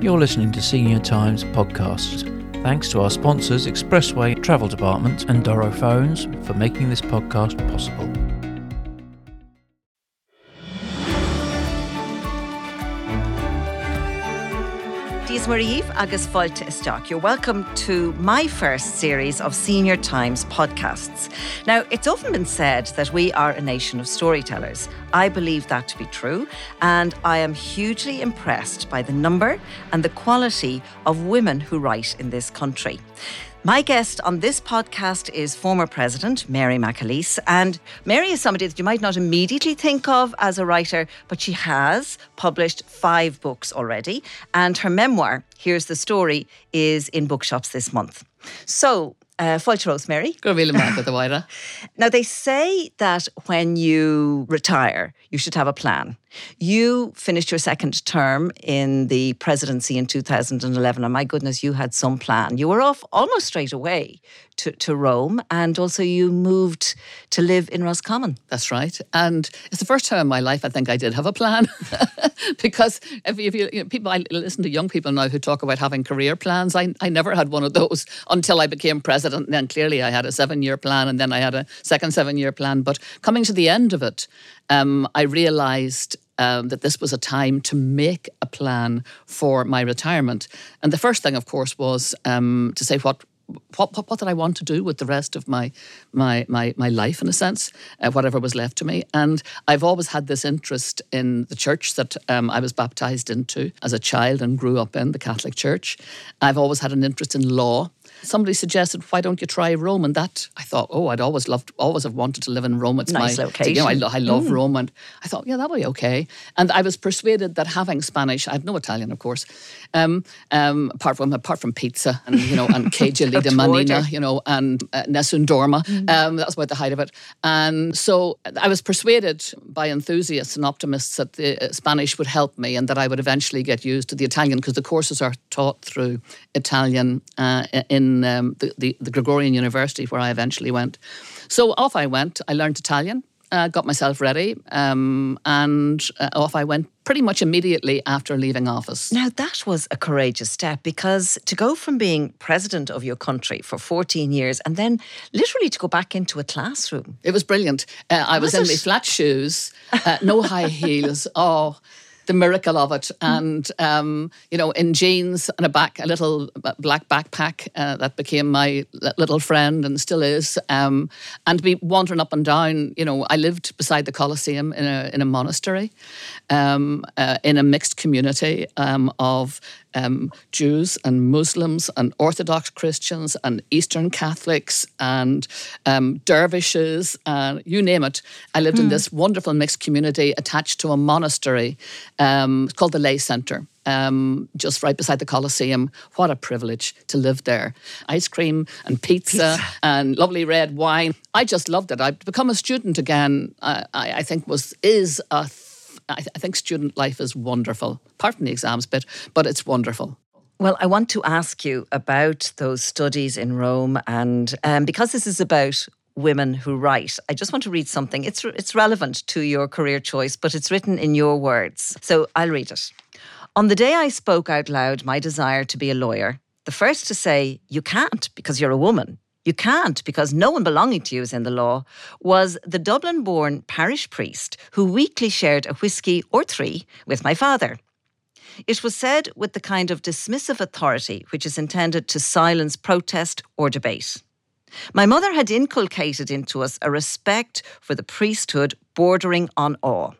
You're listening to Senior Times podcast. Thanks to our sponsors, Expressway Travel Department and Doro Phones, for making this podcast possible. Maríomh agus Isteach. You're welcome to my first series of Senior Times podcasts. Now, it's often been said that we are a nation of storytellers. I believe that to be true, and I am hugely impressed by the number and the quality of women who write in this country. My guest on this podcast is former President Mary McAleese. And Mary is somebody that you might not immediately think of as a writer, but she has published five books already. And her memoir, Here's the Story, is in bookshops this month. So, uh, Fáilte Rosemary. Go bhfuil mar go bhhaire. Now, they say that when you retire, you should have a plan. You finished your second term in the presidency in 2011, and my goodness, you had some plan. You were off almost straight away to, to Rome, and also you moved to live in Roscommon. That's right. And it's the first time in my life I think I did have a plan. because if, you, if you, you know, people, I listen to young people now who talk about having career plans. I, I never had one of those until I became president. And then clearly I had a seven year plan, and then I had a second seven year plan. But coming to the end of it, um, I realized um, that this was a time to make a plan for my retirement. And the first thing, of course, was um, to say what. What, what, what, did I want to do with the rest of my my my, my life, in a sense, uh, whatever was left to me? And I've always had this interest in the church that um, I was baptized into as a child and grew up in, the Catholic Church. I've always had an interest in law somebody suggested, why don't you try Rome? And that I thought, oh, I'd always loved, always have wanted to live in Rome. It's nice my location. You know, I, lo- I love mm. Rome, and I thought, yeah, that'll be okay. And I was persuaded that having Spanish, I have no Italian, of course, um, um, apart from apart from pizza and you know and che gelida manina, you know, and uh, nessun dorma. Mm. Um, that's about the height of it. And so I was persuaded by enthusiasts and optimists that the uh, Spanish would help me and that I would eventually get used to the Italian because the courses are taught through Italian uh, in um, the, the, the Gregorian University where I eventually went. So off I went. I learned Italian. Uh, got myself ready, um, and uh, off I went pretty much immediately after leaving office. Now, that was a courageous step because to go from being president of your country for 14 years and then literally to go back into a classroom. It was brilliant. Uh, I was, was in my flat shoes, uh, no high heels. Oh, the miracle of it. And, um, you know, in jeans and a back, a little black backpack uh, that became my little friend and still is. Um, and be wandering up and down, you know, I lived beside the Colosseum in a, in a monastery, um, uh, in a mixed community um, of um, Jews and Muslims and Orthodox Christians and Eastern Catholics and um, dervishes, and you name it. I lived mm. in hmm. this wonderful mixed community attached to a monastery um, called the Lay Centre. Um, just right beside the Colosseum. What a privilege to live there. Ice cream and pizza, pizza. and lovely red wine. I just loved it. I've become a student again. I, I think was is a I, th- I think student life is wonderful, apart from the exams bit, but it's wonderful. Well, I want to ask you about those studies in Rome, and um, because this is about women who write, I just want to read something. It's it's relevant to your career choice, but it's written in your words. So I'll read it. On the day I spoke out loud my desire to be a lawyer, the first to say you can't because you're a woman you can't because no one belonging to you is in the law, was the Dublin born parish priest who weekly shared a whisky or three with my father. It was said with the kind of dismissive authority which is intended to silence protest or debate. My mother had inculcated into us a respect for the priesthood bordering on awe.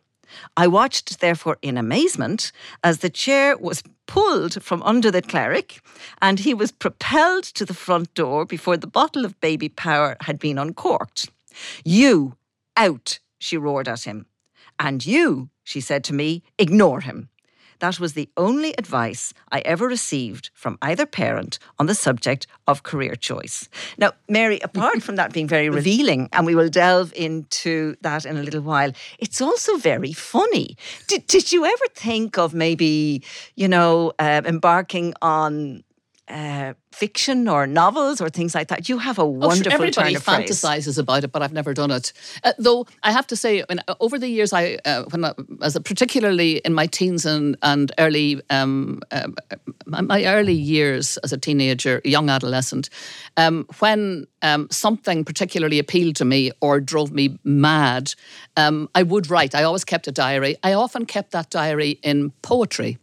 I watched, therefore, in amazement as the chair was pulled from under the cleric and he was propelled to the front door before the bottle of Baby Power had been uncorked. You, out, she roared at him. And you, she said to me, ignore him. That was the only advice I ever received from either parent on the subject of career choice. Now, Mary, apart from that being very revealing, and we will delve into that in a little while, it's also very funny. Did, did you ever think of maybe, you know, uh, embarking on uh, fiction or novels or things like that. You have a wonderful oh, sure, everybody of phrase. fantasizes about it, but I've never done it. Uh, though I have to say, when, uh, over the years, I uh, when I, as a, particularly in my teens and and early um, uh, my early years as a teenager, young adolescent, um, when um, something particularly appealed to me or drove me mad, um, I would write. I always kept a diary. I often kept that diary in poetry.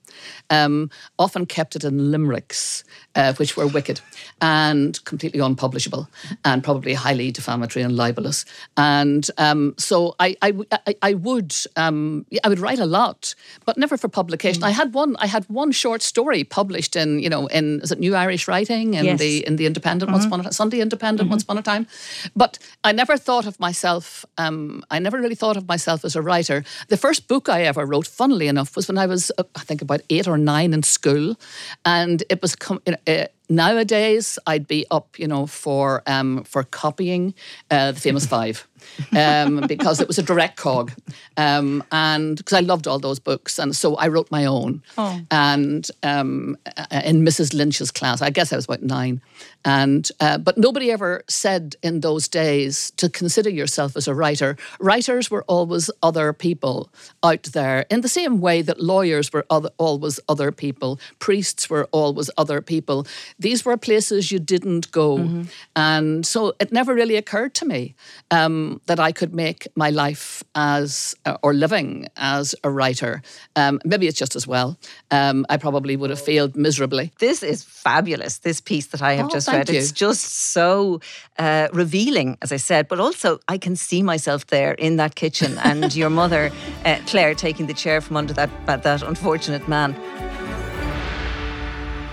Um, often kept it in limericks, uh, which were wicked and completely unpublishable and probably highly defamatory and libelous. And um, so I, I, I, I would um, I would write a lot, but never for publication. Mm. I had one I had one short story published in you know in is it New Irish Writing in yes. the in the Independent mm-hmm. once upon a Sunday Independent mm-hmm. once upon a time, but I never thought of myself. Um, I never really thought of myself as a writer. The first book I ever wrote, funnily enough, was when I was uh, I think about eight or nine in school, and it was com- uh, nowadays I'd be up, you know, for um, for copying uh, the famous five um, because it was a direct cog, um, and because I loved all those books, and so I wrote my own. Oh. And um, in Mrs. Lynch's class, I guess I was about nine, and uh, but nobody ever said in those days to consider yourself as a writer. Writers were always other people out there, in the same way that lawyers were other, always other people, priests were always other people. These were places you didn't go, mm-hmm. and so it never really occurred to me. Um, that I could make my life as uh, or living as a writer. Um, maybe it's just as well. Um, I probably would have failed miserably. This is fabulous. This piece that I have oh, just read. You. It's just so uh, revealing, as I said. But also, I can see myself there in that kitchen, and your mother, uh, Claire, taking the chair from under that that unfortunate man.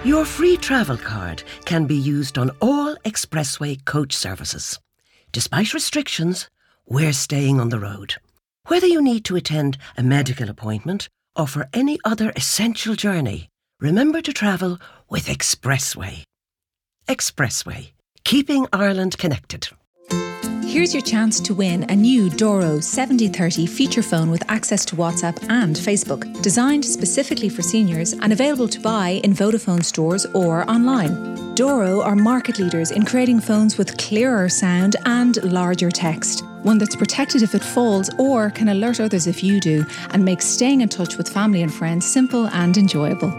Your free travel card can be used on all expressway coach services. Despite restrictions, we're staying on the road. Whether you need to attend a medical appointment or for any other essential journey, remember to travel with Expressway. Expressway, keeping Ireland connected. Here's your chance to win a new Doro 7030 feature phone with access to WhatsApp and Facebook, designed specifically for seniors and available to buy in Vodafone stores or online. Doro are market leaders in creating phones with clearer sound and larger text one that's protected if it falls or can alert others if you do, and makes staying in touch with family and friends simple and enjoyable.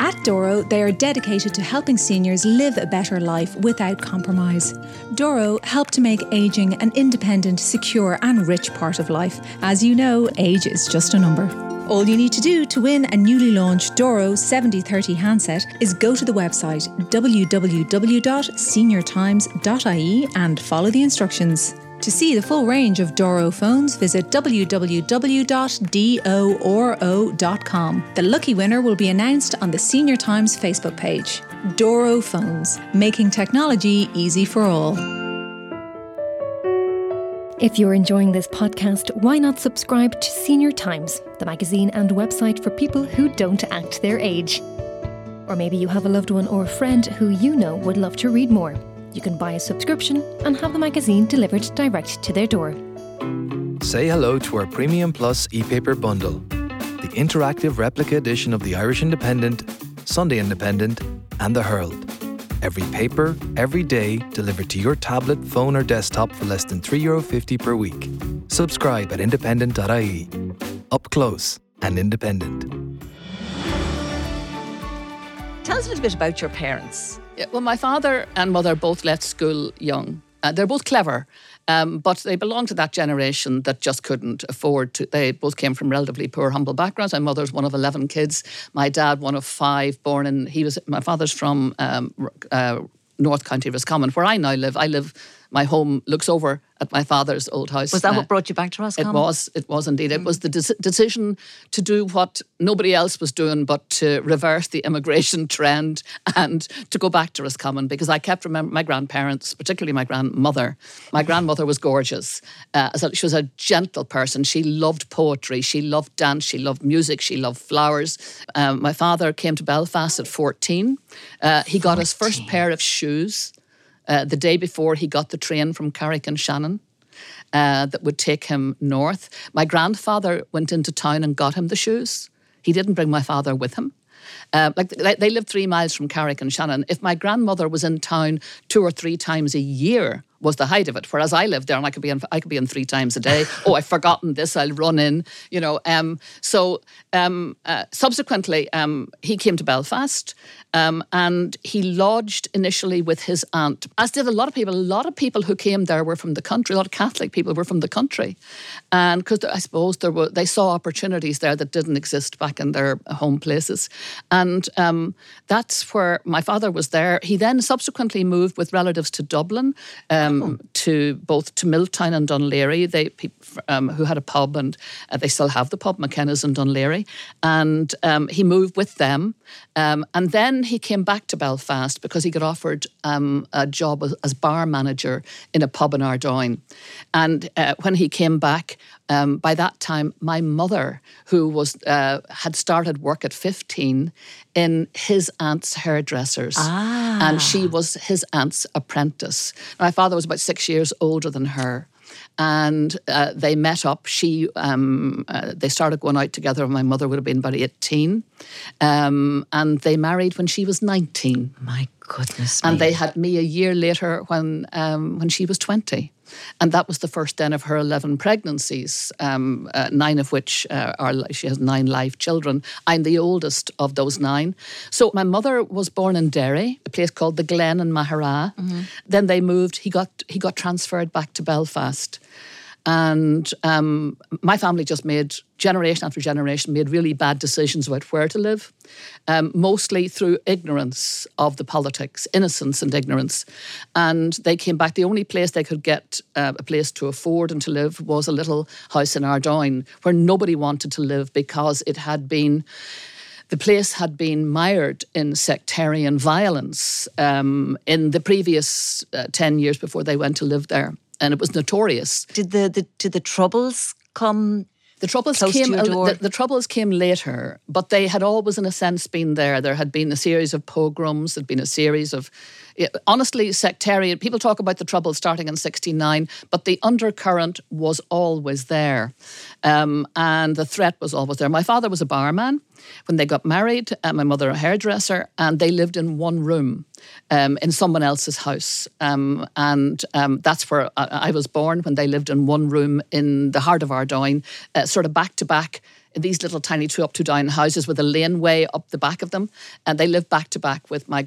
At Doro, they are dedicated to helping seniors live a better life without compromise. Doro help to make aging an independent, secure, and rich part of life. As you know, age is just a number. All you need to do to win a newly launched Doro 7030 handset is go to the website www.seniortimes.ie and follow the instructions. To see the full range of Doro phones, visit www.doro.com. The lucky winner will be announced on the Senior Times Facebook page. Doro Phones, making technology easy for all. If you're enjoying this podcast, why not subscribe to Senior Times, the magazine and website for people who don't act their age? Or maybe you have a loved one or a friend who you know would love to read more you can buy a subscription and have the magazine delivered direct to their door. Say hello to our Premium Plus e paper bundle, the interactive replica edition of the Irish Independent, Sunday Independent, and the Herald. Every paper, every day, delivered to your tablet, phone, or desktop for less than €3.50 per week. Subscribe at independent.ie. Up close and independent. Tell us a little bit about your parents. Yeah, well, my father and mother both left school young. Uh, they're both clever, um, but they belong to that generation that just couldn't afford to. They both came from relatively poor, humble backgrounds. My mother's one of 11 kids. My dad, one of five, born in, he was, my father's from um, uh, North County, Roscommon, where I now live. I live my home looks over at my father's old house. Was that uh, what brought you back to Roscommon? It was. It was indeed. It was the de- decision to do what nobody else was doing, but to reverse the immigration trend and to go back to Roscommon because I kept remembering my grandparents, particularly my grandmother. My grandmother was gorgeous. Uh, she was a gentle person. She loved poetry. She loved dance. She loved music. She loved flowers. Um, my father came to Belfast at 14. Uh, he got 14. his first pair of shoes uh, the day before he got the train from Carrick-on-Shannon. Uh, that would take him north. My grandfather went into town and got him the shoes. He didn't bring my father with him. Uh, like they, they lived three miles from Carrick-on-Shannon. If my grandmother was in town two or three times a year, was the height of it. Whereas I lived there and I could be in, I could be in three times a day. oh, I've forgotten this. I'll run in. You know. Um, so um, uh, subsequently, um, he came to Belfast um, and he lodged initially with his aunt, as did a lot of people. A lot of people who came there were from the country. A lot of Catholic people were from the country, and because I suppose there were they saw opportunities there that didn't exist back in their home places, and um, that's where my father was there. He then subsequently moved with relatives to Dublin, um, oh. to both to Milltown and Laoghaire. They um, who had a pub and uh, they still have the pub McKenna's in Dún Laoghaire, and um, he moved with them, um, and then he came back to Belfast because he got offered um, a job as, as, bar manager in a pub in Ardoyne. And uh, when he came back, um, by that time, my mother, who was uh, had started work at 15 in his aunt's hairdressers, ah. and she was his aunt's apprentice. My father was about six years older than her and uh, they met up. She, um, uh, they started going out together. My mother would have been about eighteen, um, and they married when she was nineteen. My goodness! And me. they had me a year later when um, when she was twenty. And that was the first then of her 11 pregnancies, um, uh, nine of which uh, are, she has nine live children. I'm the oldest of those nine. So my mother was born in Derry, a place called the Glen in Maghera Mm-hmm. Then they moved, he got, he got transferred back to Belfast. And um, my family just made generation after generation made really bad decisions about where to live, um, mostly through ignorance of the politics, innocence and ignorance. And they came back. The only place they could get uh, a place to afford and to live was a little house in Ardoyne, where nobody wanted to live because it had been the place had been mired in sectarian violence um, in the previous uh, 10 years before they went to live there and it was notorious. Did the, the did the troubles come the troubles came. The, the, troubles came later, but they had always, in a sense, been there. There had been a series of pogroms. There'd been a series of, honestly, sectarian. People talk about the troubles starting in '69, but the undercurrent was always there, um, and the threat was always there. My father was a barman when they got married. Uh, my mother a hairdresser, and they lived in one room um, in someone else's house. Um, and um, that's where I, I, was born when they lived in one room in the heart of Ardoyne, uh, sort of back to back. These little tiny two up, two down houses with a laneway up the back of them. And they lived back to back with my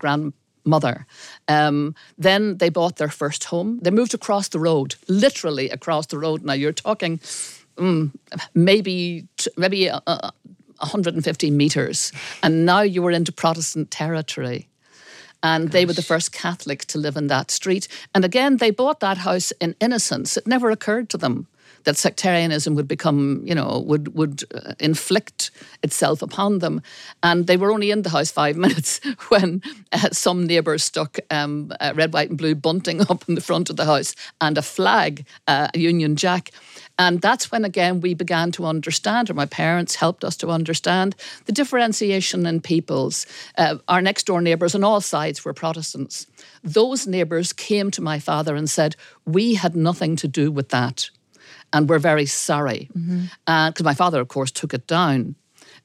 grandmother. Um, then they bought their first home. They moved across the road, literally across the road. Now you're talking mm, maybe maybe uh, uh, 150 meters, and now you were into Protestant territory and Gosh. they were the first Catholic to live in that street. And again, they bought that house in innocence. It never occurred to them that sectarianism would become, you know, would would uh, inflict itself upon them. And they were only in the house five minutes when uh, some neighbours stuck um, uh, red, white, and blue bunting up in the front of the house and a flag, uh, a Union Jack. And that's when, again, we began to understand, or my parents helped us to understand, the differentiation in peoples. Uh, our next door neighbours on all sides were Protestants. Those neighbours came to my father and said, We had nothing to do with that. And we're very sorry. Because mm-hmm. uh, my father, of course, took it down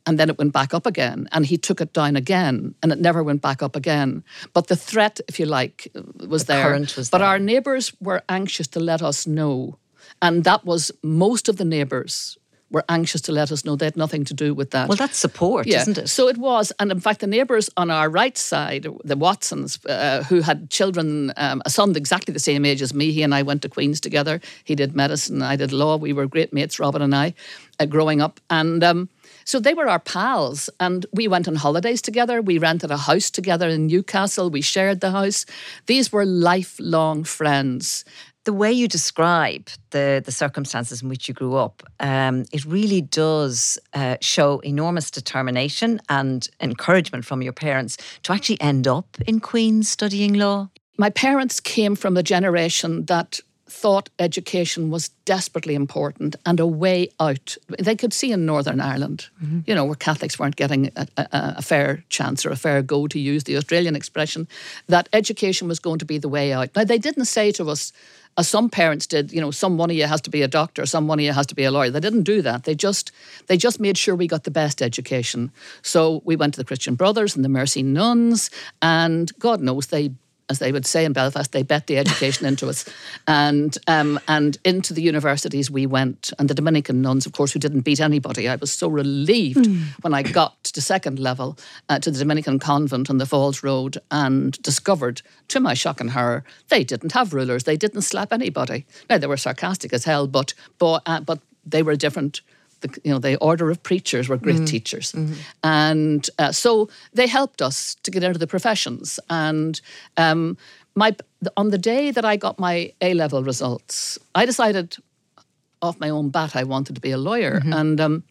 and then it went back up again and he took it down again and it never went back up again but the threat if you like was the there was but there. our neighbours were anxious to let us know and that was most of the neighbours were anxious to let us know they had nothing to do with that. Well, that's support, yeah. isn't it? So it was. And in fact, the neighbours on our right side, the Watsons, uh, who had children, um, a son exactly the same age as me, he and I went to Queen's together. He did medicine, I did law. We were great mates, Robin and I, uh, growing up. And um, so they were our pals, and we went on holidays together. We rented a house together in Newcastle. We shared the house. These were lifelong friends the way you describe the the circumstances in which you grew up, um, it really does uh, show enormous determination and encouragement from your parents to actually end up in Queen's studying law. My parents came from a generation that thought education was desperately important and a way out. They could see in Northern Ireland, mm-hmm. you know, where Catholics weren't getting a, a, a, fair chance or a fair go, to use the Australian expression, that education was going to be the way out. Now, they didn't say to us, as some parents did, you know, some one of you has to be a doctor, some one of you has to be a lawyer. They didn't do that. They just they just made sure we got the best education. So we went to the Christian Brothers and the Mercy Nuns, and God knows they as they would say in Belfast, they bet the education into us. And um, and into the universities we went. And the Dominican nuns, of course, who didn't beat anybody. I was so relieved mm. when I got to second level uh, to the Dominican convent on the Falls Road and discovered, to my shock and horror, they didn't have rulers. They didn't slap anybody. Now, they were sarcastic as hell, but, but, uh, but they were different the, you know, the order of preachers were great mm teachers. Mm-hmm. And uh, so they helped us to get into the professions. And um, my, on the day that I got my A level results, I decided off my own bat I wanted to be a lawyer. Mm-hmm. And um,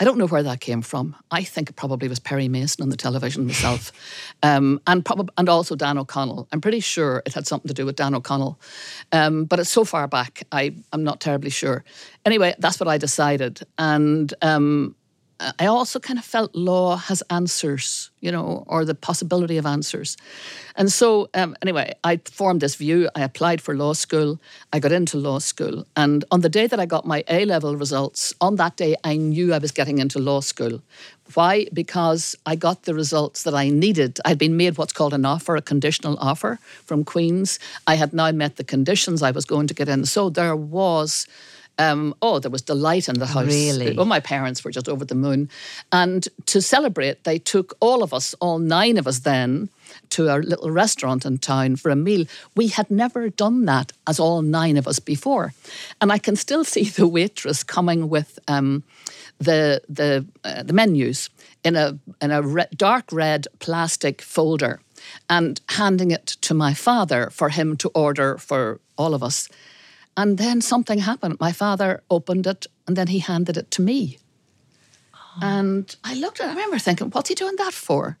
I don't know where that came from. I think it probably was Perry Mason on the television myself, um, and probably and also Dan O'Connell. I'm pretty sure it had something to do with Dan O'Connell, um, but it's so far back. I I'm not terribly sure. Anyway, that's what I decided, and um, I also kind of felt law has answers, you know, or the possibility of answers. And so, um, anyway, I formed this view. I applied for law school. I got into law school. And on the day that I got my A level results, on that day, I knew I was getting into law school. Why? Because I got the results that I needed. I'd been made what's called an offer, a conditional offer from Queen's. I had now met the conditions I was going to get in. So there was um, oh, there was delight in the house. Really? Oh, my parents were just over the moon. And to celebrate, they took all of us, all nine of us then, to a little restaurant in town for a meal. We had never done that as all nine of us before. And I can still see the waitress coming with um, the, the, uh, the menus in a, in a re- dark red plastic folder and handing it to my father for him to order for all of us. And then something happened. My father opened it and then he handed it to me. Oh. And I looked at it, I remember thinking, what's he doing that for?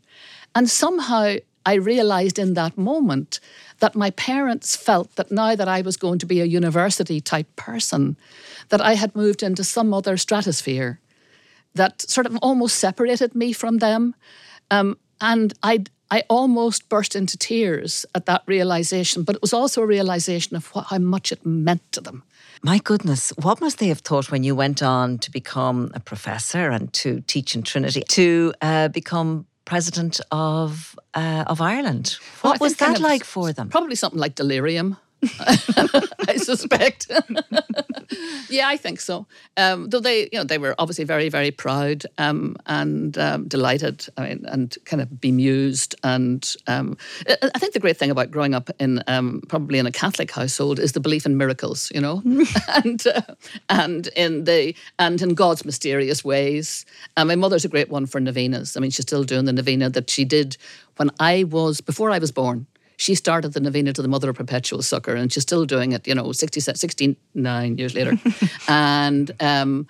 And somehow I realized in that moment that my parents felt that now that I was going to be a university type person, that I had moved into some other stratosphere that sort of almost separated me from them. Um, and I'd I almost burst into tears at that realization, but it was also a realization of what, how much it meant to them. My goodness, what must they have thought when you went on to become a professor and to teach in Trinity, to uh, become president of uh, of Ireland? What well, was that like for them? Probably something like delirium. I suspect. yeah, I think so. Um, though they, you know, they were obviously very, very proud um, and um, delighted. I mean, and kind of bemused. And um, I think the great thing about growing up in um, probably in a Catholic household is the belief in miracles. You know, and uh, and in the and in God's mysterious ways. And my mother's a great one for novenas. I mean, she's still doing the novena that she did when I was before I was born she started the novena to the Mother of Perpetual Succor, and she's still doing it. You know, 60, 69 years later, and um,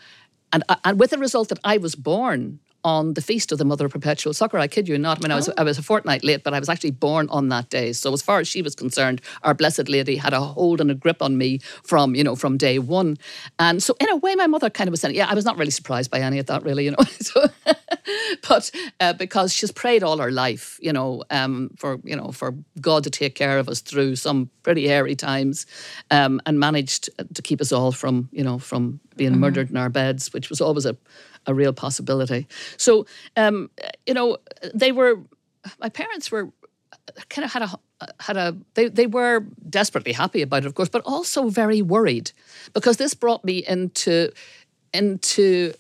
and and with the result that I was born on the feast of the Mother of Perpetual Succor. I kid you not. I mean, I was, oh. I was a fortnight late, but I was actually born on that day. So as far as she was concerned, our Blessed Lady had a hold and a grip on me from, you know, from day one. And so in a way, my mother kind of was saying, yeah, I was not really surprised by any of that, really, you know. so, but uh, because she's prayed all her life, you know, um, for, you know, for God to take care of us through some pretty hairy times um, and managed to keep us all from, you know, from being mm-hmm. murdered in our beds, which was always a a real possibility. So, um, you know, they were, my parents were kind of had a had a they, they were desperately happy about it of course but also very worried because this brought me into into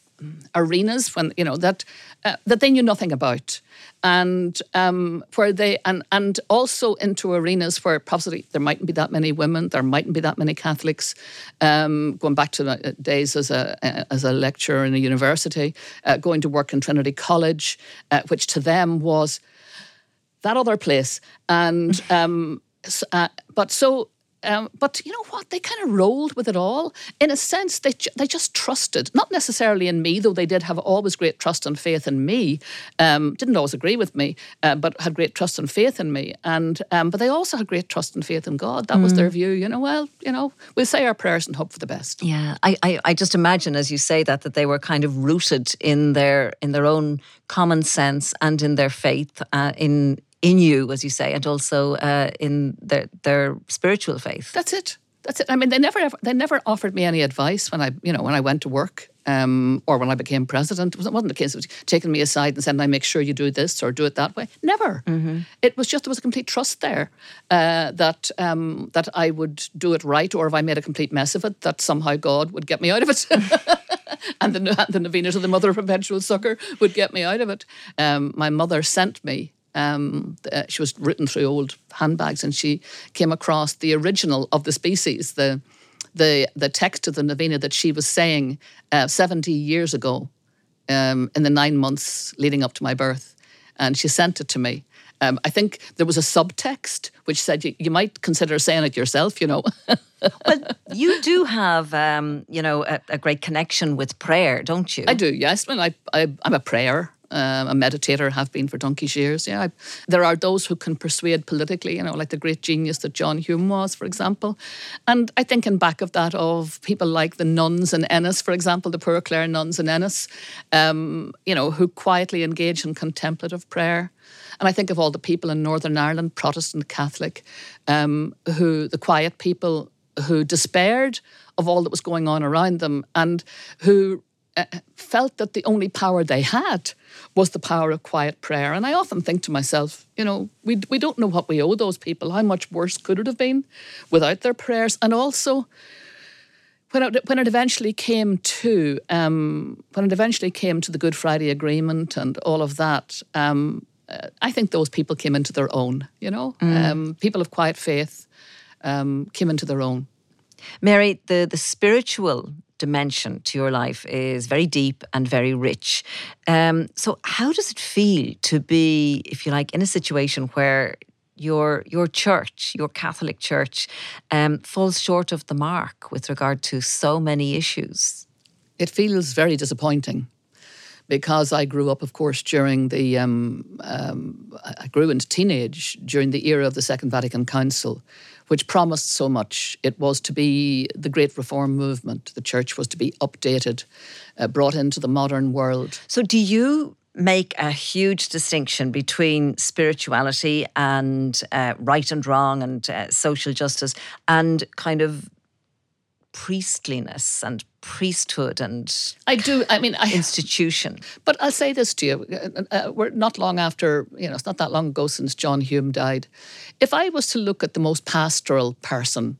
arenas when you know that uh, that they knew nothing about and um, where they and and also into arenas where possibly there mightn't be that many women, there mightn't be that many Catholics. Um, going back to the days as a as a lecturer in a university, uh, going to work in Trinity College, uh, which to them was that other place, and um, uh, but so um, but you know what? They kind of rolled with it all. In a sense, they ju- they just trusted, not necessarily in me, though they did have always great trust and faith in me. Um, didn't always agree with me, uh, but had great trust and faith in me. And um, but they also had great trust and faith in God. That was their view. You know, well, you know, we'll say our prayers and hope for the best. Yeah, I, I, I just imagine as you say that that they were kind of rooted in their in their own common sense and in their faith uh, in in you, as you say, and also uh, in their their spiritual faith. That's it. That's it. I mean, they never ever, they never offered me any advice when I you know when I went to work. Um, or when I became president, it wasn't the case of taking me aside and saying, "I make sure you do this or do it that way." Never. It was just there was a complete trust there uh, that um, that I would do it right, or if I made a complete mess of it, that somehow God would get me out of it. and the, the Novenas of the Mother of Perpetual Succor would get me out of it. Um, my mother sent me. Um, uh, she was written through old handbags, and she came across the original of the species, the the the text of the novena that she was saying uh, seventy years ago, um, in the nine months leading up to my birth, and she sent it to me. Um, I think there was a subtext which said you, you might consider saying it yourself. You know. well, you do have, um, you know, a, a, great connection with prayer, don't you? I do. Yes. Well, I, I I'm a prayer. Um, a meditator, have been for donkey's years. Yeah, I, there are those who can persuade politically, you know, like the great genius that John Hume was, for example. And I think in back of that, of people like the nuns in Ennis, for example, the Poor Clare nuns in Ennis, um, you know, who quietly engage in contemplative prayer. And I think of all the people in Northern Ireland, Protestant, Catholic, um, who the quiet people who despaired of all that was going on around them and who uh, felt that the only power they had was the power of quiet prayer. And I often think to myself, you know, we, we don't know what we owe those people. How much worse could it have been without their prayers? And also, when it, when it eventually came to um, when it eventually came to the Good Friday Agreement and all of that, um, uh, I think those people came into their own. You know, mm. um, people of quiet faith um, came into their own. Mary, the the spiritual dimension to your life is very deep and very rich. Um, so, how does it feel to be, if you like, in a situation where your your church, your Catholic Church, um, falls short of the mark with regard to so many issues? It feels very disappointing because I grew up, of course, during the um, um, I grew into teenage during the era of the Second Vatican Council, which promised so much. It was to be the great reform movement. The church was to be updated, uh, brought into the modern world. So, do you make a huge distinction between spirituality and uh, right and wrong and uh, social justice and kind of priestliness and priesthood and I do. I mean, I, institution. But I'll say this to you: uh, uh, we're not long after. You know, it's not that long ago since John Hume died. If I was to look at the most pastoral person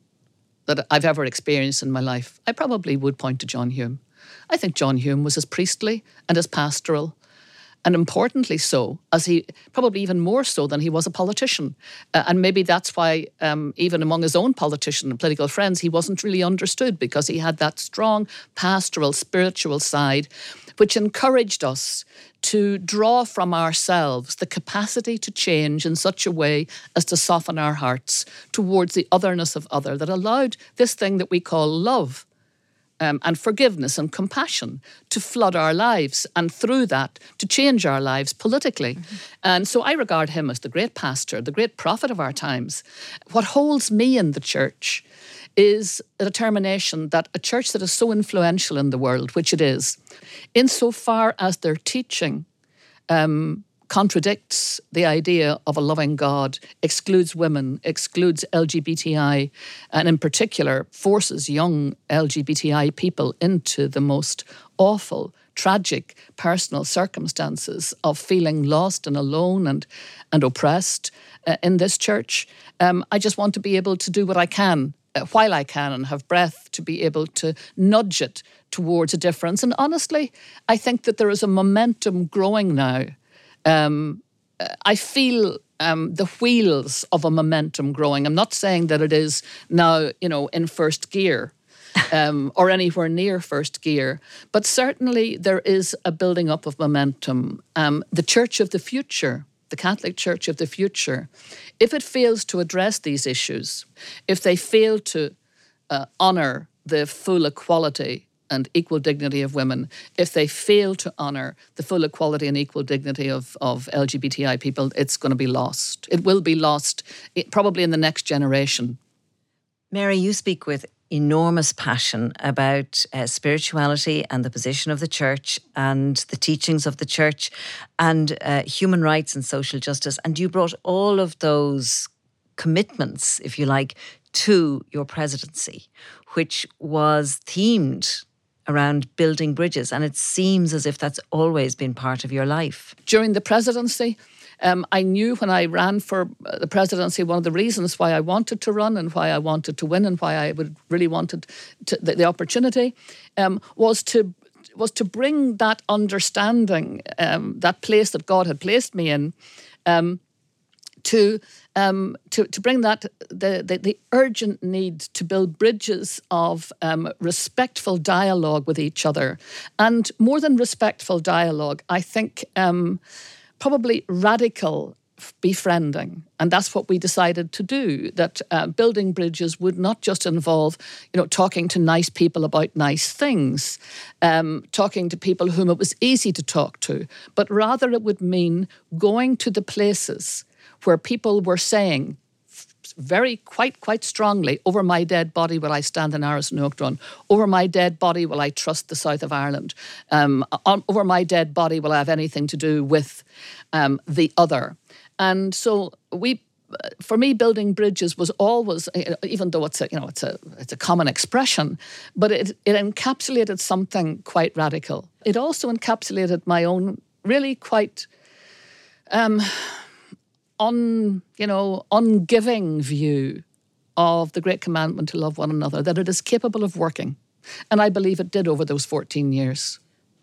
that I've ever experienced in my life, I probably would point to John Hume. I think John Hume was as priestly and as pastoral and importantly so, as he probably even more so than he was a politician. Uh, and maybe that's why, um, even among his own politician and political friends, he wasn't really understood because he had that strong pastoral, spiritual side, which encouraged us to draw from ourselves the capacity to change in such a way as to soften our hearts towards the otherness of other, that allowed this thing that we call love um, and forgiveness and compassion to flood our lives and through that to change our lives politically. Mm-hmm. And so I regard him as the great pastor, the great prophet of our times. What holds me in the church is a determination that a church that is so influential in the world, which it is, insofar as their teaching um, contradicts the idea of a loving God, excludes women, excludes LGBTI, and in particular forces young LGBTI people into the most awful, tragic personal circumstances of feeling lost and alone and, and oppressed uh, in this church. Um, I just want to be able to do what I can uh, while I can and have breath to be able to nudge it towards a difference. And honestly, I think that there is a momentum growing now um, I feel um, the wheels of a momentum growing. I'm not saying that it is now, you know, in first gear. Um, or anywhere near first gear. But certainly there is a building up of momentum. Um, the church of the future the Catholic Church of the future, if it fails to address these issues, if they fail to uh, honour the full equality and equal dignity of women, if they fail to honour the full equality and equal dignity of, of LGBTI people, it's going to be lost. It will be lost probably in the next generation. Mary, you speak with enormous passion about uh, spirituality and the position of the church and the teachings of the church and uh, human rights and social justice. And you brought all of those commitments, if you like, to your presidency, which was themed around building bridges. And it seems as if that's always been part of your life. During the presidency, um, I knew when I ran for uh, the presidency, one of the reasons why I wanted to run and why I wanted to win and why I would really wanted to, the, the, opportunity um, was to was to bring that understanding, um, that place that God had placed me in, um, to um, to to bring that the, the, the urgent need to build bridges of um, respectful dialogue with each other, and more than respectful dialogue, I think. Um, probably radical befriending and that's what we decided to do that uh, building bridges would not just involve you know talking to nice people about nice things um, talking to people whom it was easy to talk to but rather it would mean going to the places where people were saying very quite quite strongly over my dead body will I stand in Áras an Uachtaráin over my dead body will I trust the south of Ireland. Um, on, over my dead body will I have anything to do with um, the other. And so we for me, building bridges was always, even though it's a you know it's a it's a common expression, but it it encapsulated something quite radical. It also encapsulated my own really quite um, un, you know, ungiving view of the great commandment to love one another, that it is capable of working. And I believe it did over those 14 years.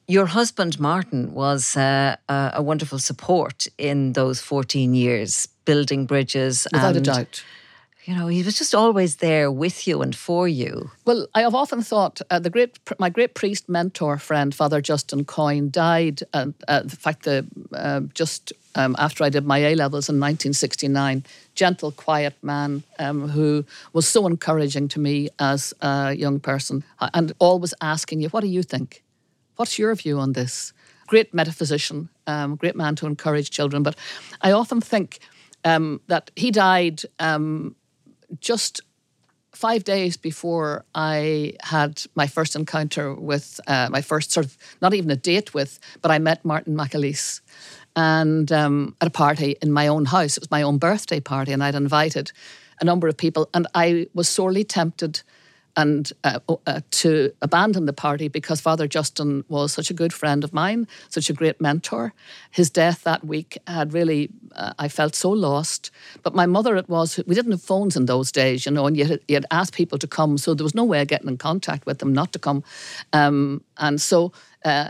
Your husband, Martin, was uh, a wonderful support in those 14 years, building bridges. Without a doubt you know, he was just always there with you and for you. Well, I have often thought uh, the great, my great priest mentor friend, Father Justin Coyne, died. Uh, uh, in fact, the uh, just um, after I did my A levels in 1969. Gentle, quiet man um, who was so encouraging to me as a young person, and always asking you, "What do you think? What's your view on this?" Great metaphysician, um, great man to encourage children. But I often think. Um, that he died um, just five days before I had my first encounter with uh, my first sort of not even a date with, but I met Martin McAleese and um, at a party in my own house. It was my own birthday party, and I'd invited a number of people, and I was sorely tempted and uh, uh, to abandon the party because Father Justin was such a good friend of mine, such a great mentor. His death that week had really, uh, I felt so lost. But my mother, it was, we didn't have phones in those days, you know, and you had, you had asked people to come, so there was no way of getting in contact with them not to come. Um, and so uh,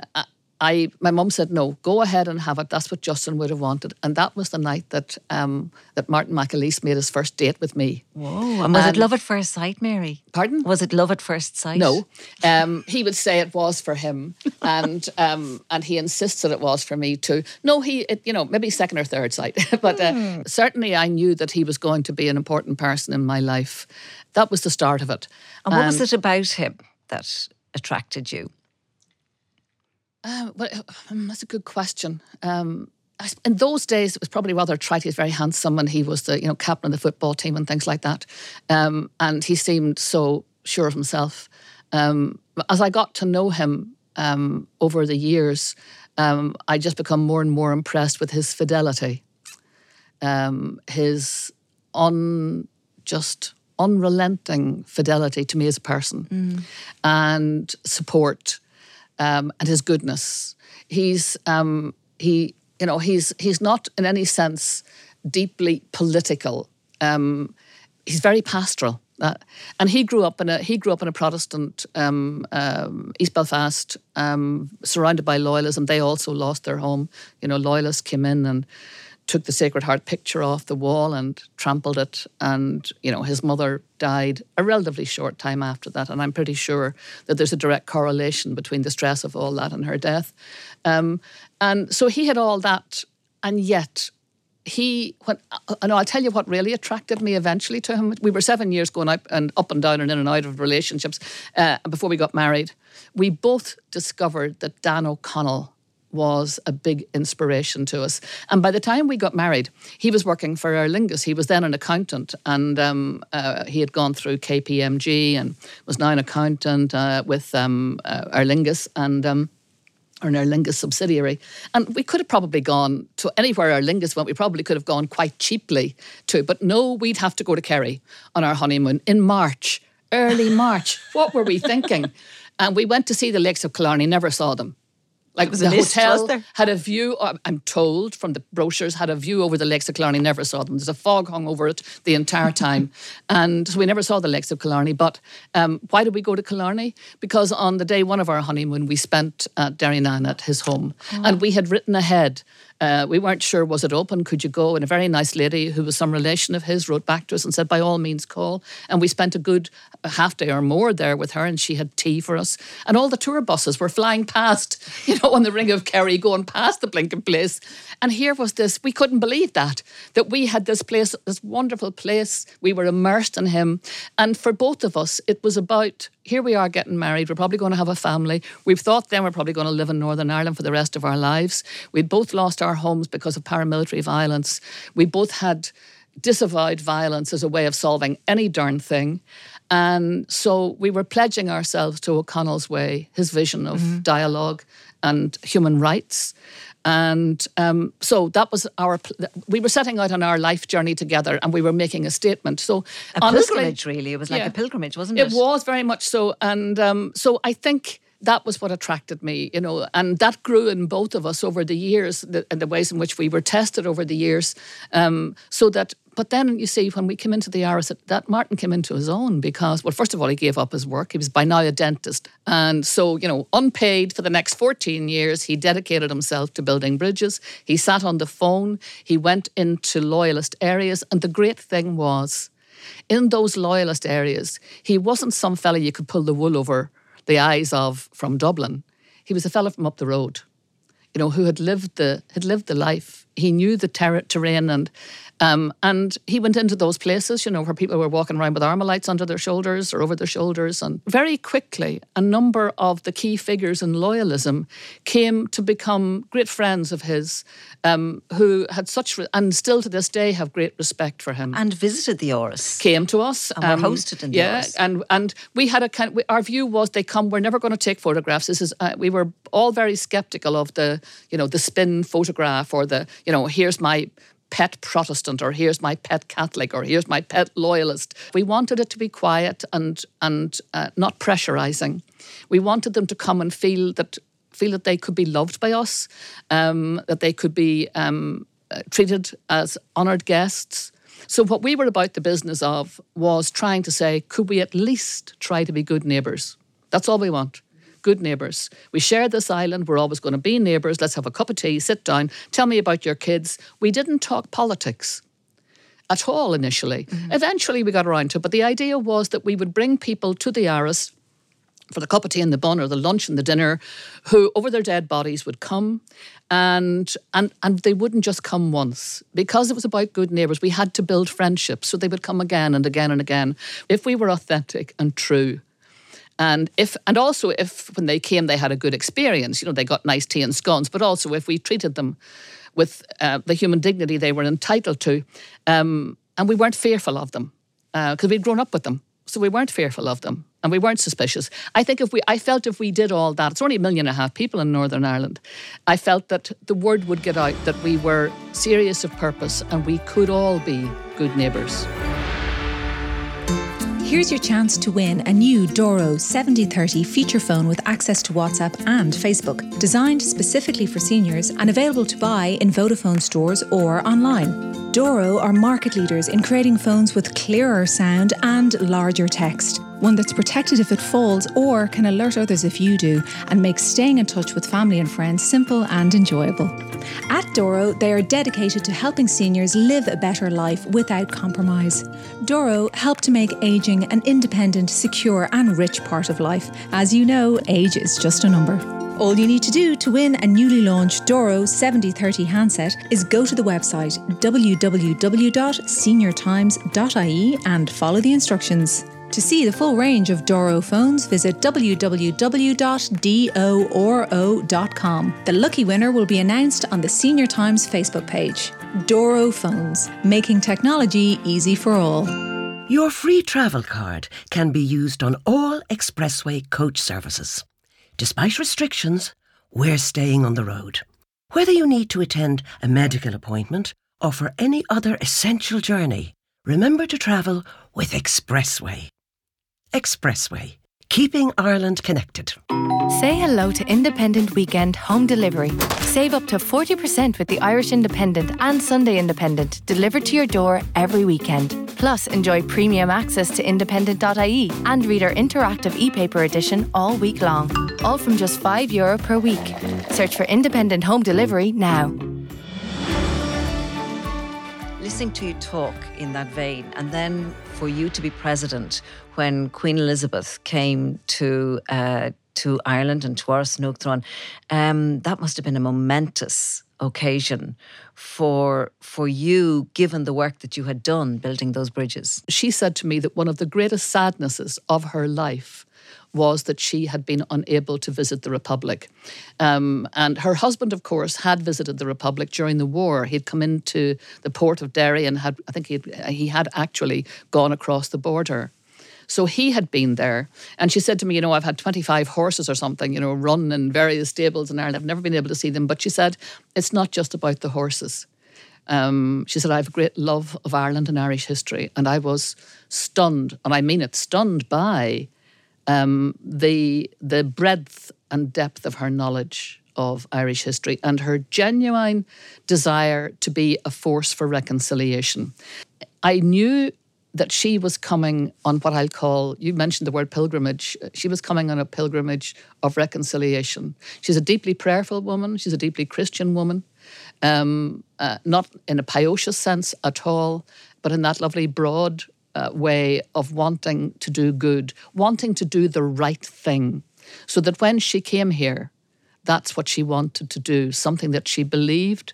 I my mum said no, go ahead and have it. That's what Justin would have wanted, and that was the night that um, that Martin McAleese made his first date with me. Whoa! And was and, it love at first sight, Mary? Pardon? Was it love at first sight? No, um, he would say it was for him, and um, and he insisted it was for me too. No, he, it, you know, maybe second or third sight, but uh, hmm. certainly I knew that he was going to be an important person in my life. That was the start of it. And what was it about him that attracted you? Uh, well, um, that's a good question. Um, in those days, it was probably rather trite. He was very handsome, and he was the you know captain of the football team and things like that. Um, and he seemed so sure of himself. Um, as I got to know him um, over the years, um, I just become more and more impressed with his fidelity, um, his un just unrelenting fidelity to me as a person, mm. and support um, and his goodness. He's um, he you know he's he's not in any sense deeply political. Um, he's very pastoral. Uh, and he grew up in a he grew up in a Protestant um, um, East Belfast, um, surrounded by loyalism. They also lost their home. You know, loyalists came in and took the Sacred Heart picture off the wall and trampled it. And, you know, his mother died a relatively short time after that. And I'm pretty sure that there's a direct correlation between the stress of all that and her death. Um, and so he had all that. And yet, he, when, uh, and I'll tell you what really attracted me eventually to him. We were seven years going up and up and down and in and out of relationships uh, before we got married. We both discovered that Dan O'Connell was a big inspiration to us. And by the time we got married, he was working for Aer Lingus. He was then an accountant, and um, uh, he had gone through KPMG and was now an accountant uh, with um, uh, Aer Lingus and. Um, or an Aer Lingus subsidiary. And we could have probably gone to anywhere Aer Lingus went, we probably could have gone quite cheaply to. But no, we'd have to go to Kerry on our honeymoon in March, early March. what were we thinking? And we went to see the lakes of Killarney, never saw them. Like the hotel had a view. Uh, I'm told from the brochures had a view over the lakes of Killarney. Never saw them. There's a fog hung over it the entire time, and so we never saw the lakes of Killarney. But um, why did we go to Killarney? Because on the day one of our honeymoon, we spent at Derrynane at his home, oh. and we had written ahead uh, we weren't sure was it open, could you go? And a very nice lady who was some relation of his wrote back to us and said, by all means, call. And we spent a good half day or more there with her, and she had tea for us. And all the tour buses were flying past, you know, on the Ring of Kerry, going past the blinking place. And here was this, we couldn't believe that, that we had this place, this wonderful place. We were immersed in him. And for both of us, it was about here we are getting married. We're probably going to have a family. We've thought then we're probably going to live in Northern Ireland for the rest of our lives. We'd both lost our homes because of paramilitary violence. We both had disavowed violence as a way of solving any darn thing. And so we were pledging ourselves to O'Connell's way, his vision of mm-hmm. dialogue and human rights. And um, so that was our, we were setting out on our life journey together and we were making a statement. So, a honestly, pilgrimage, really. It was like yeah, a pilgrimage, wasn't it? It was very much so. And um, so I think that was what attracted me, you know, and that grew in both of us over the years, the, the ways in which we were tested over the years, um, so that but then you see, when we came into the Áras, that Martin came into his own because, well, first of all, he gave up his work. He was by now a dentist. And so, you know, unpaid for the next 14 years, he dedicated himself to building bridges. He sat on the phone. He went into loyalist areas. And the great thing was, in those loyalist areas, he wasn't some fella you could pull the wool over the eyes of from Dublin. He was a fella from up the road, you know, who had lived the had lived the life. He knew the ter- terrain and um, and he went into those places, you know, where people were walking around with Armalites under their shoulders or over their shoulders. And very quickly, a number of the key figures in loyalism came to become great friends of his, um, who had such, re- and still to this day have great respect for him. And visited the Áras. Came to us. And um, were hosted in the yeah, Áras. And, and we had a kind we, our view was they come, we're never going to take photographs. This is, uh, we were all very skeptical of the, you know, the spin photograph or the, you know, here's my pet Protestant or here's my pet Catholic or here's my pet loyalist. We wanted it to be quiet and and uh, not pressurizing. We wanted them to come and feel that feel that they could be loved by us, um, that they could be um, uh, treated as honoured guests. So what we were about the business of was trying to say, could we at least try to be good neighbours? That's all we want good neighbours. We share this island. We're always going to be neighbours. Let's have a cup of tea, sit down, tell me about your kids. We didn't talk politics at all initially. Mm-hmm. Eventually, we got around to it. But the idea was that we would bring people to the Áras for the cup of tea and the bun or the lunch and the dinner who over their dead bodies would come and and and they wouldn't just come once because it was about good neighbors we had to build friendships so they would come again and again and again if we were authentic and true and if and also if when they came they had a good experience, you know, they got nice tea and scones, but also if we treated them with uh, the human dignity they were entitled to, um, and we weren't fearful of them because uh, we'd grown up with them, so we weren't fearful of them and we weren't suspicious. I think if we, I felt if we did all that, it's only a million and a half people in Northern Ireland. I felt that the word would get out that we were serious of purpose and we could all be good neighbours. Here's your chance to win a new Doro 7030 feature phone with access to WhatsApp and Facebook, designed specifically for seniors and available to buy in Vodafone stores or online. Doro are market leaders in creating phones with clearer sound and larger text one that's protected if it falls or can alert others if you do, and makes staying in touch with family and friends simple and enjoyable. At Doro, they are dedicated to helping seniors live a better life without compromise. Doro help to make aging an independent, secure, and rich part of life. As you know, age is just a number. All you need to do to win a newly launched Doro 7030 handset is go to the website www.seniortimes.ie and follow the instructions. To see the full range of Doro phones, visit www.doro.com. The lucky winner will be announced on the Senior Times Facebook page. Doro phones, making technology easy for all. Your free travel card can be used on all expressway coach services. Despite restrictions, we're staying on the road. Whether you need to attend a medical appointment or for any other essential journey, remember to travel with Expressway. Expressway, keeping Ireland connected. Say hello to Independent Weekend Home Delivery. Save up to 40% with the Irish Independent and Sunday Independent delivered to your door every weekend. Plus, enjoy premium access to independent.ie and read our interactive e paper edition all week long. All from just €5 Euro per week. Search for Independent Home Delivery now. Listening to you talk in that vein, and then for you to be president when Queen Elizabeth came to uh, to Ireland and to Áras an Uachtaráin, um, that must have been a momentous occasion for for you given the work that you had done building those bridges. She said to me that one of the greatest sadnesses of her life was that she had been unable to visit the Republic. Um, and her husband, of course, had visited the Republic during the war. He'd come into the port of Derry and had, I think he he had actually gone across the border. So he had been there. And she said to me, You know, I've had 25 horses or something, you know, run in various stables in Ireland. I've never been able to see them. But she said, It's not just about the horses. Um, she said, I have a great love of Ireland and Irish history. And I was stunned, and I mean it, stunned by um, the, the breadth and depth of her knowledge of Irish history and her genuine desire to be a force for reconciliation. I knew that she was coming on what I'll call, you mentioned the word pilgrimage, she was coming on a pilgrimage of reconciliation. She's a deeply prayerful woman, she's a deeply Christian woman, um, uh, not in a pious sense at all, but in that lovely broad uh, way of wanting to do good, wanting to do the right thing. So that when she came here, that's what she wanted to do, something that she believed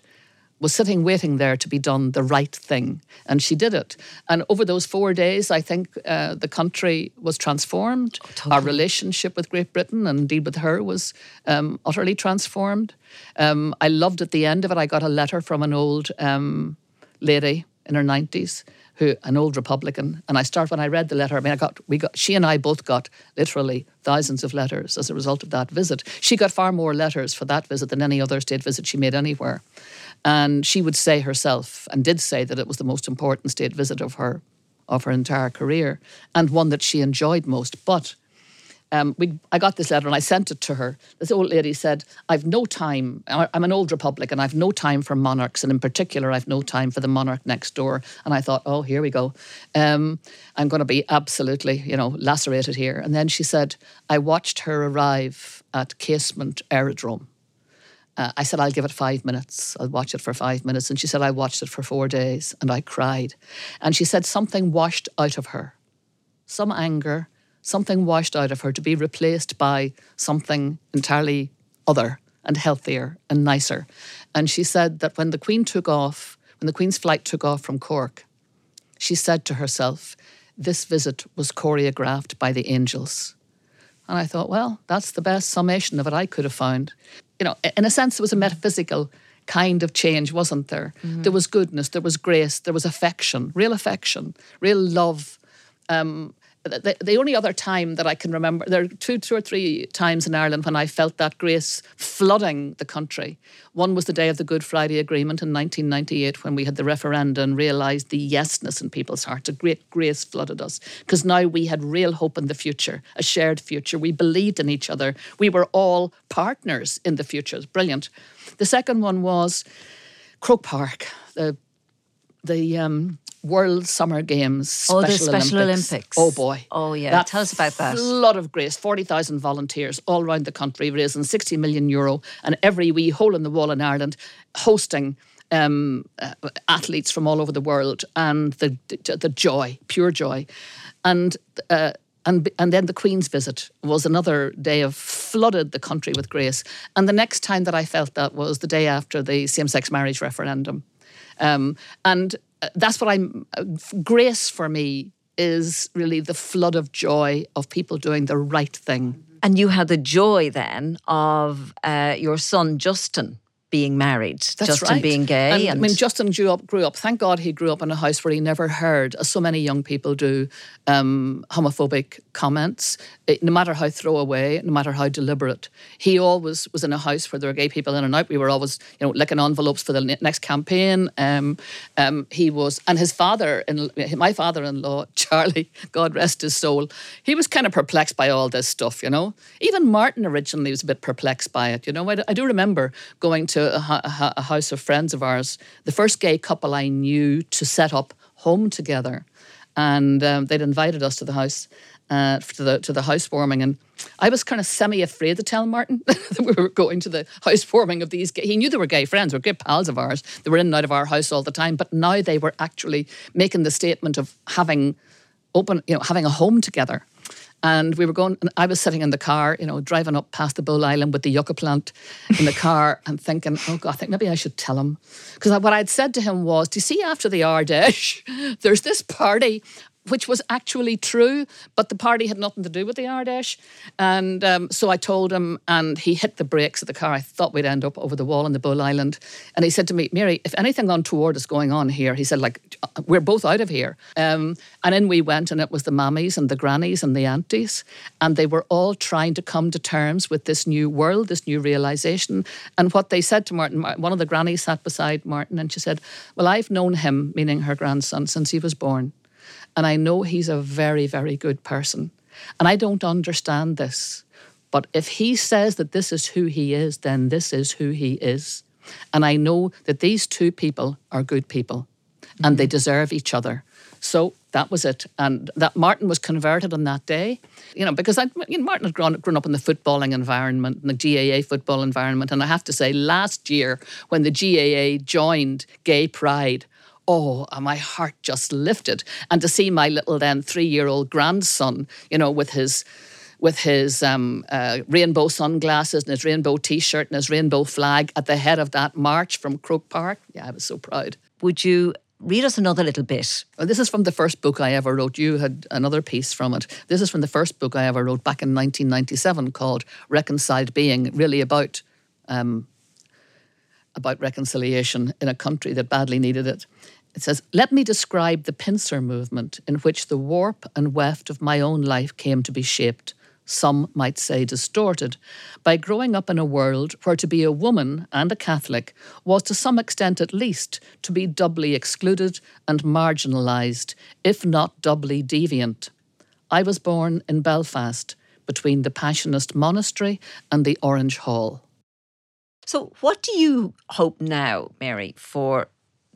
was sitting waiting there to be done the right thing. And she did it. And over those four days, I think uh, the country was transformed. Oh, totally. Our relationship with Great Britain and indeed with her was um, utterly transformed. Um, I loved at the end of it, I got a letter from an old um, lady in her 90s who an old Republican, and I start when I read the letter. I mean, I got we got she and I both got literally thousands of letters as a result of that visit. She got far more letters for that visit than any other state visit she made anywhere. And she would say herself, and did say that it was the most important state visit of her of her entire career, and one that she enjoyed most. But um, we, I got this letter and I sent it to her. This old lady said, I've no time. I'm an old Republican. I've no time for monarchs. And in particular, I've no time for the monarch next door. And I thought, oh, here we go. Um, I'm going to be absolutely, you know, lacerated here. And then she said, I watched her arrive at Casement Aerodrome uh, I said, I'll give it five minutes. I'll watch it for five minutes. And she said, I watched it for four days and I cried. And she said, something washed out of her. Some anger, something washed out of her to be replaced by something entirely other and healthier and nicer. And she said that when the Queen took off, when the Queen's flight took off from Cork, she said to herself, This visit was choreographed by the angels. And I thought, well, that's the best summation of it I could have found you know, in a sense, it was a metaphysical kind of change, wasn't there? Mm-hmm. There was goodness, there was grace, there was affection, real affection, real love. Um, the, the only other time that I can remember, there are two, two or three times in Ireland when I felt that grace flooding the country. One was the day of the Good Friday Agreement in 1998 when we had the referendum and realised the yesness in people's hearts. A great grace flooded us because now we had real hope in the future, a shared future. We believed in each other. We were all partners in the future. It's brilliant. The second one was Croke Park, the the um, World Summer Games Special, oh, the Special Olympics. Olympics. Oh boy. Oh yeah. That Tell us about that. A lot of grace. 40,000 volunteers all around the country raising 60 million euro and every wee hole in the wall in Ireland hosting um, uh, athletes from all over the world and the, the, joy, pure joy. And uh, and and then the Queen's visit was another day of flooded the country with grace. And the next time that I felt that was the day after the same-sex marriage referendum, um, and that's what I'm. Uh, grace for me is really the flood of joy of people doing the right thing. And you had the joy then of uh, your son Justin being married, That's Justin right. being gay. And, And, I mean, Justin grew up. Grew up. Thank God he grew up in a house where he never heard, as so many young people do, um, homophobic comments. It- no matter how throwaway, no matter how deliberate, he always was in a house where there were gay people in and out. We were always, you know, licking envelopes for the next campaign. Um, um, he was, and his father, in, my father-in-law, Charlie, God rest his soul, he was kind of perplexed by all this stuff. You know, even Martin originally was a bit perplexed by it. You know, I do remember going to a, a house of friends of ours, the first gay couple I knew to set up home together, and um, they'd invited us to the house. Uh, to the to the housewarming, and I was kind of semi afraid to tell Martin that we were going to the housewarming of these. Gay, he knew they were gay friends, were good pals of ours. They were in and out of our house all the time. But now they were actually making the statement of having open, you know, having a home together. And we were going, and I was sitting in the car, you know, driving up past the Bull Island with the yucca plant in the car and thinking, oh God, I think maybe I should tell him. Because what I'd said to him was, do you see after the Ardèche, there's this party which was actually true, but the party had nothing to do with the Ardèche. And um, so I told him, and he hit the brakes of the car. I thought we'd end up over the wall in the Bull Island. And he said to me, Mary, if anything untoward is going on here, he said, like, we're both out of here. Um, and in we went, and it was the mammies and the grannies and the aunties. And they were all trying to come to terms with this new world, this new realization. And what they said to Martin, one of the grannies sat beside Martin, and she said, Well, I've known him, meaning her grandson, since he was born. And I know he's a very, very good person. And I don't understand this. But if he says that this is who he is, then this is who he is. And I know that these two people are good people and they mm-hmm. deserve each other. So that was it. And that Martin was converted on that day, you know, because I, you know, Martin had grown, grown up in the footballing environment, in the GAA football environment. And I have to say, last year when the GAA joined Gay Pride, oh, my heart just lifted. And to see my little then three year old grandson, you know, with his with his um, uh, rainbow sunglasses and his rainbow T-shirt and his rainbow flag at the head of that march from Croke Park. Yeah, I was so proud. would you read us another little bit? Well, this is from the first book I ever wrote. You had another piece from it. This is from the first book I ever wrote back in 1997 called Reconciled Being, really about um, about reconciliation in a country that badly needed it. It says, Let me describe the pincer movement in which the warp and weft of my own life came to be shaped, some might say distorted, by growing up in a world where to be a woman and a Catholic was to some extent at least to be doubly excluded and marginalised, if not doubly deviant. I was born in Belfast between the Passionist Monastery and the Orange Hall. So, what do you hope now, Mary, for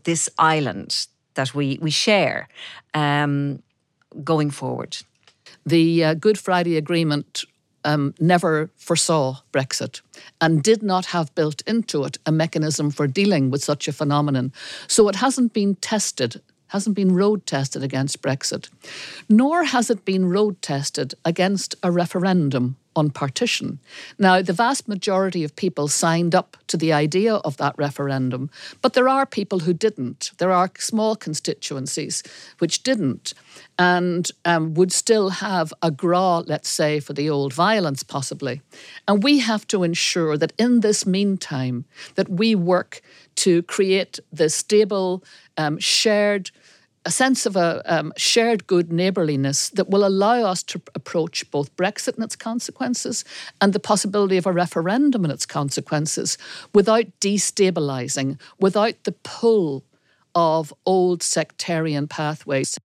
this island that we, we share um, going forward? The uh, Good Friday Agreement um, never foresaw Brexit and did not have built into it a mechanism for dealing with such a phenomenon. So it hasn't been tested, hasn't been road tested against Brexit, nor has it been road tested against a referendum on partition. Now, the vast majority of people signed up to the idea of that referendum, but there are people who didn't. There are small constituencies which didn't and um, would still have a gra, let's say, for the old violence, possibly. And we have to ensure that in this meantime, that we work to create the stable, um, shared a sense of a um, shared good neighbourliness that will allow us to approach both Brexit and its consequences and the possibility of a referendum and its consequences without destabilising, without the pull of old sectarian pathways.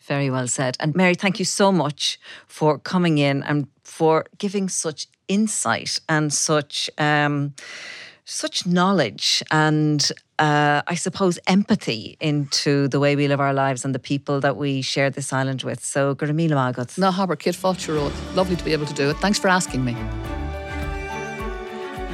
Very well said. And Mary, thank you so much for coming in and for giving such insight and such um, such knowledge and uh, I suppose empathy into the way we live our lives and the people that we share this island with. So Gurmila Magat. Na haber Kit Fulcher Lovely to be able to do it. Thanks for asking me.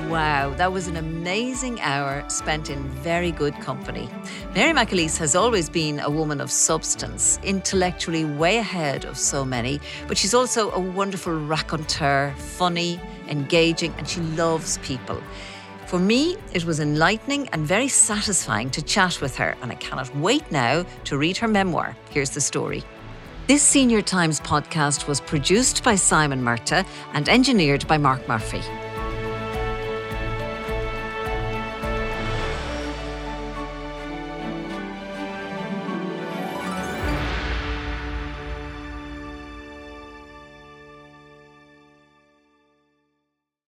Wow, that was an amazing hour spent in very good company. Mary McAleese has always been a woman of substance, intellectually way ahead of so many, but she's also a wonderful raconteur, funny, engaging, and she loves people. For me, it was enlightening and very satisfying to chat with her, and I cannot wait now to read her memoir. Here's the story. This Senior Times podcast was produced by Simon Murta and engineered by Mark Murphy.